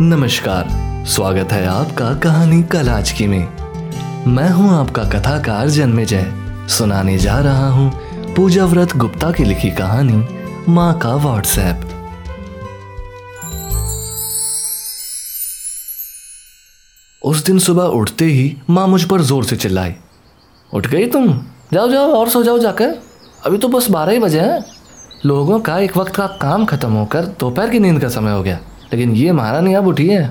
नमस्कार, स्वागत है आपका कहानी कलाचकी में। मैं हूँ आपका कथाकार जन्मेजय। सुनाने जा रहा हूँ पूजा व्रत गुप्ता की लिखी कहानी, माँ का व्हाट्सएप। उस दिन सुबह उठते ही माँ मुझ पर ज़ोर से चिल्लाई। उठ गई तुम? जाओ जाओ, और सो जाओ जाकर। अभी तो बस बारह ही बजे हैं। लोगों का एक वक्त का काम खत्म होकर दोपहर की नींद का समय हो गया। लेकिन ये महारानी अब उठी है।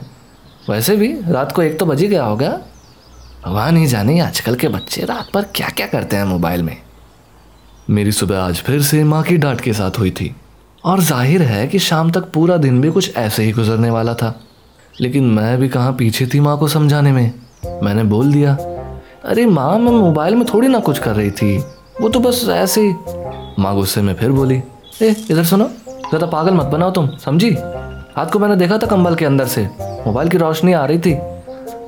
वैसे भी रात को एक तो बज ही गया होगा। भगवान ही जाने आजकल के बच्चे रात पर क्या क्या करते हैं मोबाइल में। मेरी सुबह आज फिर से माँ की डांट के साथ हुई थी। और ज़ाहिर है कि शाम तक पूरा दिन भी कुछ ऐसे ही गुजरने वाला था। लेकिन मैं भी कहाँ पीछे थी माँ को समझाने में? मैंने बोल दिया, अरे माँ, मैं मोबाइल में थोड़ी ना कुछ कर रही थी। वो तो बस ऐसे ही। माँ गुस्से में फिर बोली, ए, इधर सुनो ज़्यादा पागल मत बनाओ तुम, समझी? रात को मैंने देखा था कंबल के अंदर से। मोबाइल की रोशनी आ रही थी।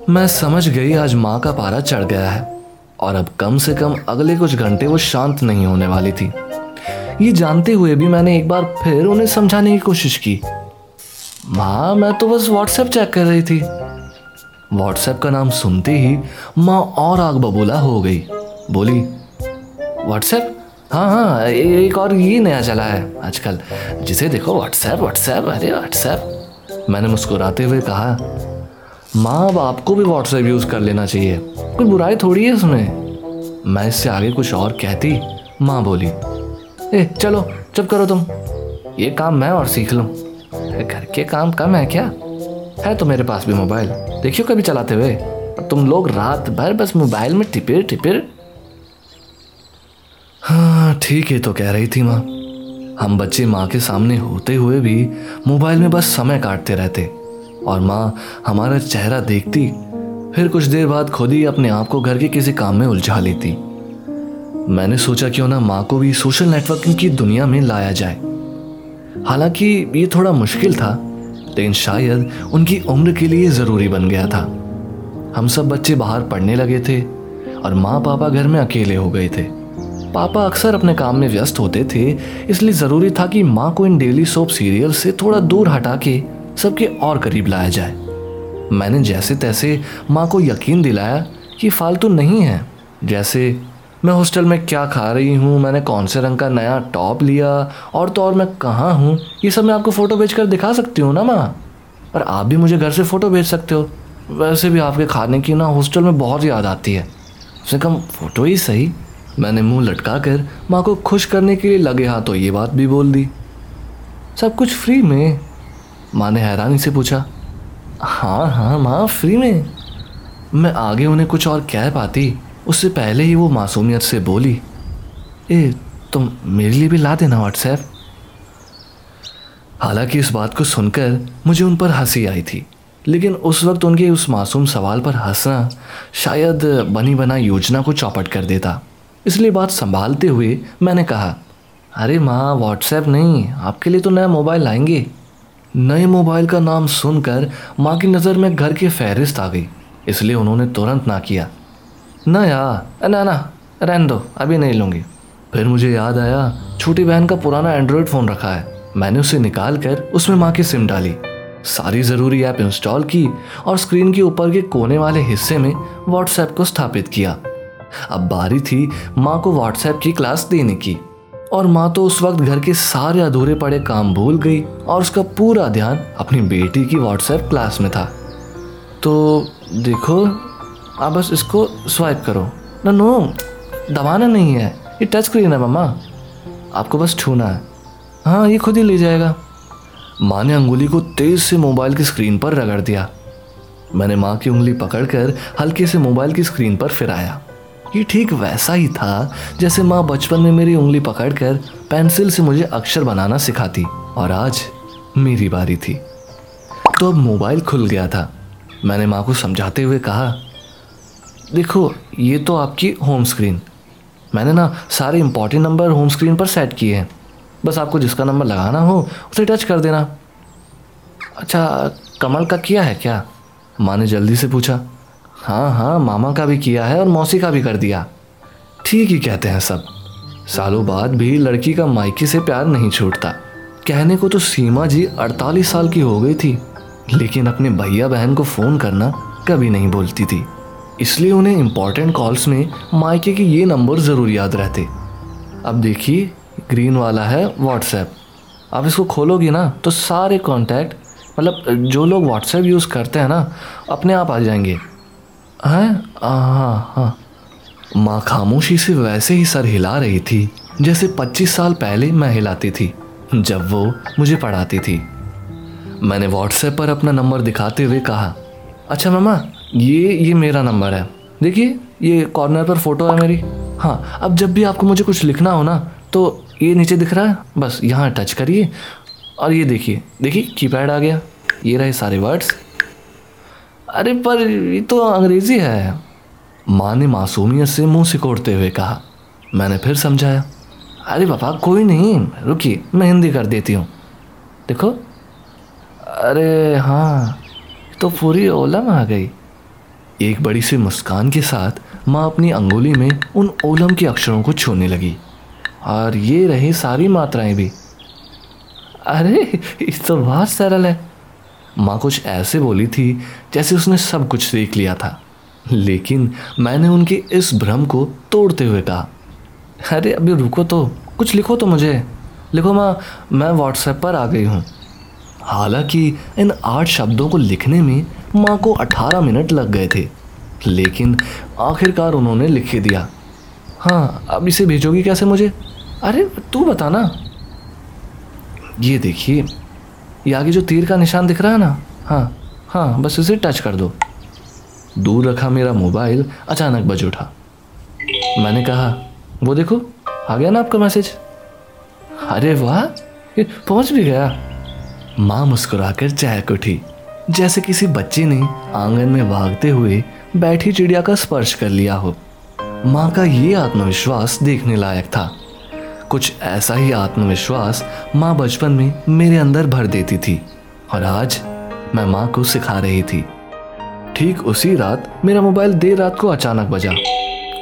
मैं समझ गई आज माँ का पारा चढ़ गया है। और अब कम से कम अगले कुछ घंटे वो शांत नहीं होने वाली थी। ये जानते हुए भी मैंने एक बार फिर उन्हें समझाने की कोशिश की। माँ, मैं तो बस व्हाट्सएप चेक कर रही थी। व्हाट्सएप का नाम सुनते ही माँ और आग बबूला हो गई। बोली व्हाट्सएप हाँ हाँ एक और ये नया चला है आजकल। जिसे देखो व्हाट्सएप व्हाट्सएप अरे व्हाट्सएप मैंने मुस्कुराते हुए कहा, माँ, अब आपको भी व्हाट्सएप यूज़ कर लेना चाहिए। कोई बुराई थोड़ी है इसमें मैं इससे आगे कुछ और कहती, माँ, बोली, ए, चलो, चुप करो तुम। ये काम मैं और सीख लूँ। घर के काम कम है क्या? है तो मेरे पास भी मोबाइल। देखियो कभी चलाते हुए। तुम लोग रात भर बस मोबाइल में टिपिर टिपिर हाँ ठीक है तो कह रही थी माँ। हम बच्चे माँ के सामने होते हुए भी मोबाइल में बस समय काटते रहते। और माँ, हमारा चेहरा देखती, फिर कुछ देर बाद खुद ही अपने आप को घर के किसी काम में उलझा लेती। मैंने सोचा क्यों ना माँ को भी सोशल नेटवर्किंग की दुनिया में लाया जाए। हालाँकि ये थोड़ा मुश्किल था, लेकिन शायद उनकी उम्र के लिए ज़रूरी बन गया था। हम सब बच्चे बाहर पढ़ने लगे थे, और माँ पापा घर में अकेले हो गए थे। पापा अक्सर अपने काम में व्यस्त होते थे, इसलिए ज़रूरी था कि माँ को इन डेली सोप सीरियल से थोड़ा दूर हटा के सबके और करीब लाया जाए। मैंने जैसे तैसे माँ को यकीन दिलाया कि फालतू नहीं है। जैसे, मैं हॉस्टल में क्या खा रही हूँ? मैंने कौन से रंग का नया टॉप लिया? और तो और मैं कहाँ हूँ? ये सब मैं आपको फ़ोटो भेज कर दिखा सकती हूँ ना माँ? और आप भी मुझे घर से फ़ोटो भेज सकते हो। वैसे भी आपके खाने की ना हॉस्टल में बहुत याद आती है। उससे कम फ़ोटो ही सही। मैंने मुँह लटका कर माँ को खुश करने के लिए लगे हाथों ये बात भी बोल दी। सब कुछ फ्री में? माँ ने हैरानी से पूछा। हाँ हाँ माँ फ्री में। मैं आगे उन्हें कुछ और कह पाती, उससे पहले ही वो मासूमियत से बोली, ए, तुम मेरे लिए भी ला देना, व्हाट्सएप। हालाँकि इस बात को सुनकर मुझे उन पर हँसी आई थी, लेकिन उस वक्त उनके उस मासूम सवाल पर हंसना शायद बनी बना योजना को चौपट कर देता। इसलिए बात संभालते हुए मैंने कहा, अरे माँ व्हाट्सएप नहीं, आपके लिए तो नया मोबाइल लाएँगे। नए मोबाइल का नाम सुनकर माँ की नज़र में घर की फहरिस्त आ गई, इसलिए उन्होंने तुरंत ना किया। ना यार, ना ना, रहन दो, अभी नहीं लूँगी। फिर मुझे याद आया, छोटी बहन का पुराना एंड्रॉयड फ़ोन रखा है। मैंने उसे निकाल कर उसमें माँ की सिम डाली। सारी ज़रूरी ऐप इंस्टॉल की और स्क्रीन के ऊपर के कोने वाले हिस्से में व्हाट्सएप को स्थापित किया। अब बारी थी माँ को व्हाट्सएप की क्लास देने की। और माँ तो उस वक्त घर के सारे अधूरे पड़े काम भूल गई और उसका पूरा ध्यान अपनी बेटी की व्हाट्सएप क्लास में था। तो देखो, आप बस इसको स्वाइप करो। ना नो दबाना नहीं है। ये टच स्क्रीन है मम्मा। आपको बस छूना है। हाँ ये खुद ही ले जाएगा। माँ ने अंगुली को तेज से मोबाइल की स्क्रीन पर रगड़ दिया। मैंने माँ की उंगली पकड़कर हल्के से मोबाइल की स्क्रीन पर फिराया। ये ठीक वैसा ही था जैसे माँ बचपन में मेरी उंगली पकड़कर पेंसिल से मुझे अक्षर बनाना सिखाती और आज मेरी बारी थी। तो अब मोबाइल खुल गया था। मैंने माँ को समझाते हुए कहा, देखो, ये तो आपकी होम स्क्रीन मैंने ना सारे इंपॉर्टेंट नंबर होम स्क्रीन पर सेट किए हैं। बस आपको जिसका नंबर लगाना हो, उसे टच कर देना। अच्छा कमल का किया है क्या? माँ ने जल्दी से पूछा। हाँ हाँ मामा का भी किया है और मौसी का भी कर दिया। ठीक ही कहते हैं सब। सालों बाद भी लड़की का मायके से प्यार नहीं छूटता। कहने को तो सीमा जी 48 साल की हो गई थी, लेकिन अपने भैया बहन को फ़ोन करना कभी नहीं बोलती थी। इसलिए उन्हें इंपॉर्टेंट कॉल्स में मायके के ये नंबर ज़रूर याद रहते। अब देखिए ग्रीन वाला है व्हाट्सएप आप इसको खोलोगी ना तो सारे कॉन्टैक्ट मतलब जो लोग व्हाट्सएप यूज़ करते हैं ना, अपने आप आ जाएँगे। हैं? हाँ हाँ। माँ खामोशी से वैसे ही सर हिला रही थी, जैसे 25 साल पहले मैं हिलाती थी, जब वो मुझे पढ़ाती थी। मैंने व्हाट्सएप पर अपना नंबर दिखाते हुए कहा अच्छा मामा, ये ये मेरा नंबर है। देखिए, ये कॉर्नर पर फ़ोटो है मेरी। हाँ अब जब भी आपको मुझे कुछ लिखना हो ना तो ये नीचे दिख रहा है। बस यहाँ टच करिए और ये देखिए। देखिए, कीपैड आ गया। ये रहे सारे वर्ड्स। अरे, पर ये तो अंग्रेज़ी है। माँ ने मासूमियत से मुँह सिकोड़ते हुए कहा। मैंने फिर समझाया। अरे पापा, कोई नहीं, रुकिए, मैं हिंदी कर देती हूँ। देखो। अरे हाँ तो पूरी ओलम आ गई। एक बड़ी सी मुस्कान के साथ माँ अपनी अंगुली में उन ओलम के अक्षरों को छूने लगी। और ये रही सारी मात्राएँ भी। अरे इस तो बहुत सरल है। माँ कुछ ऐसे बोली थी जैसे उसने सब कुछ देख लिया था। लेकिन मैंने उनके इस भ्रम को तोड़ते हुए कहा, अरे, अभी रुको तो कुछ लिखो तो मुझे। लिखो माँ, मैं व्हाट्सएप पर आ गई हूँ। हालाँकि इन आठ शब्दों को लिखने में माँ को अठारह मिनट लग गए थे, लेकिन आखिरकार उन्होंने लिख ही दिया। हाँ अब इसे भेजोगी कैसे मुझे? अरे, तू बता ना। ये देखिए ये आगे जो तीर का निशान दिख रहा है ना? हाँ हाँ बस इसे टच कर दो। दूर रखा मेरा मोबाइल अचानक बज उठा। मैंने कहा, वो देखो, आ गया ना आपका मैसेज अरे वाह पहुँच भी गया। माँ मुस्कुराकर चहक उठी। जैसे किसी बच्चे ने आँगन में भागते हुए बैठी चिड़िया का स्पर्श कर लिया हो। माँ का ये आत्मविश्वास देखने लायक था। कुछ ऐसा ही आत्मविश्वास माँ बचपन में मेरे अंदर भर देती थी और आज मैं माँ को सिखा रही थी। ठीक उसी रात मेरा मोबाइल देर रात को अचानक बजा।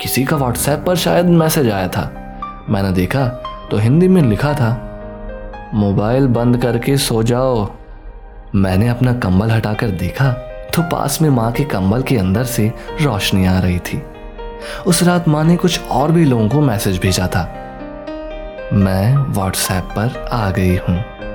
किसी का व्हाट्सएप पर शायद मैसेज आया था। मैंने देखा तो हिंदी में लिखा था, मोबाइल बंद करके सो जाओ। मैंने अपना कंबल हटाकर देखा तो पास में माँ के कंबल के अंदर से रोशनी आ रही थी। उस रात माँ ने कुछ और भी लोगों को मैसेज भेजा था। मैं व्हाट्सएप पर आ गई हूँ।